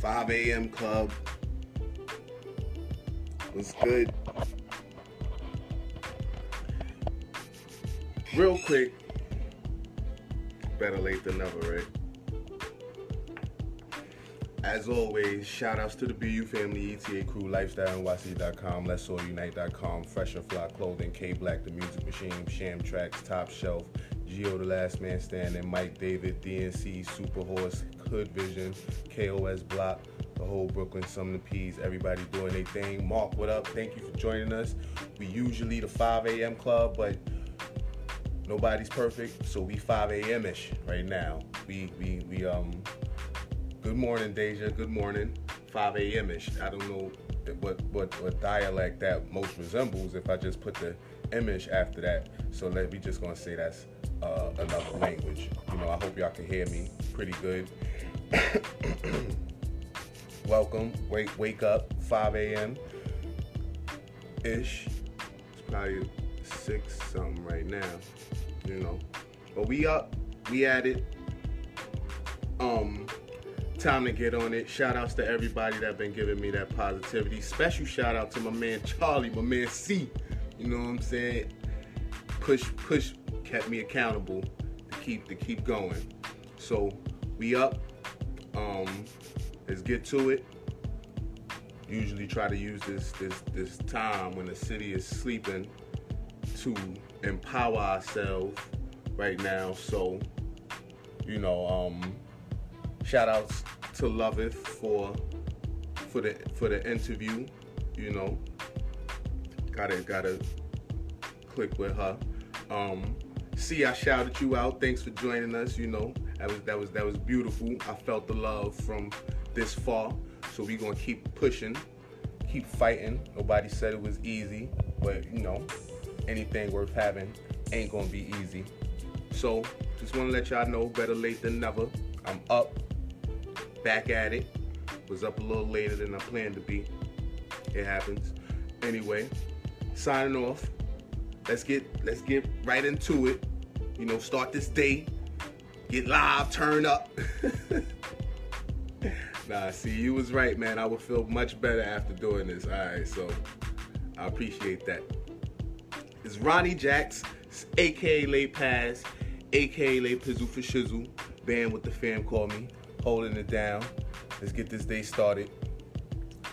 5 a.m. club. Was good. Real quick. Better late than never, right? As always, shout outs to the BU family, ETA crew, lifestyleyc.com, Let's All Unite.com, Fresh and Fly Clothing, K Black, The Music Machine, Sham Tracks, Top Shelf, Geo The Last Man Standing, Mike David, DNC, Super Horse, Hood Vision, KOS Block, the whole Brooklyn, the P's, everybody doing their thing. Mark, what up? Thank you for joining us. We usually the 5 a.m. club, but nobody's perfect, so we 5 a.m. ish right now. We we we um. Good morning, Deja. Good morning. 5 a.m. ish. I don't know what what what dialect that most resembles if I just put the image after that. So let me just gonna say that's uh, another language. You know, I hope y'all can hear me pretty good. Welcome. Wake wake up. 5 a.m. ish. It's probably six something right now. You know, but we up. We at it. Um, time to get on it. Shout outs to everybody that been giving me that positivity. Special shout out to my man Charlie, my man C. You know what I'm saying? Push, push, kept me accountable to keep to keep going. So we up. Um, let's get to it. Usually try to use this this this time when the city is sleeping to empower ourselves right now. So you know, um, shout outs to Loveth for for the for the interview. You know, gotta gotta click with her. Um, see, I shouted you out. Thanks for joining us. You know, that was that was that was beautiful. I felt the love from this far. So we gonna keep pushing, keep fighting. Nobody said it was easy, but you know, anything worth having ain't gonna be easy. So just wanna let y'all know, better late than never. I'm up, back at it. Was up a little later than I planned to be. It happens. Anyway, signing off. Let's get let's get right into it. You know, start this day. Get live, turn up. nah, see, you was right, man. I would feel much better after doing this. All right, so I appreciate that. It's Ronnie Jacks, aka Late Pass, aka Late Pizzle for Shizzle. Band with the fam call me, holding it down. Let's get this day started.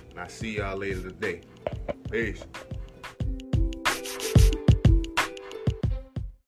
And I see y'all later today. Peace.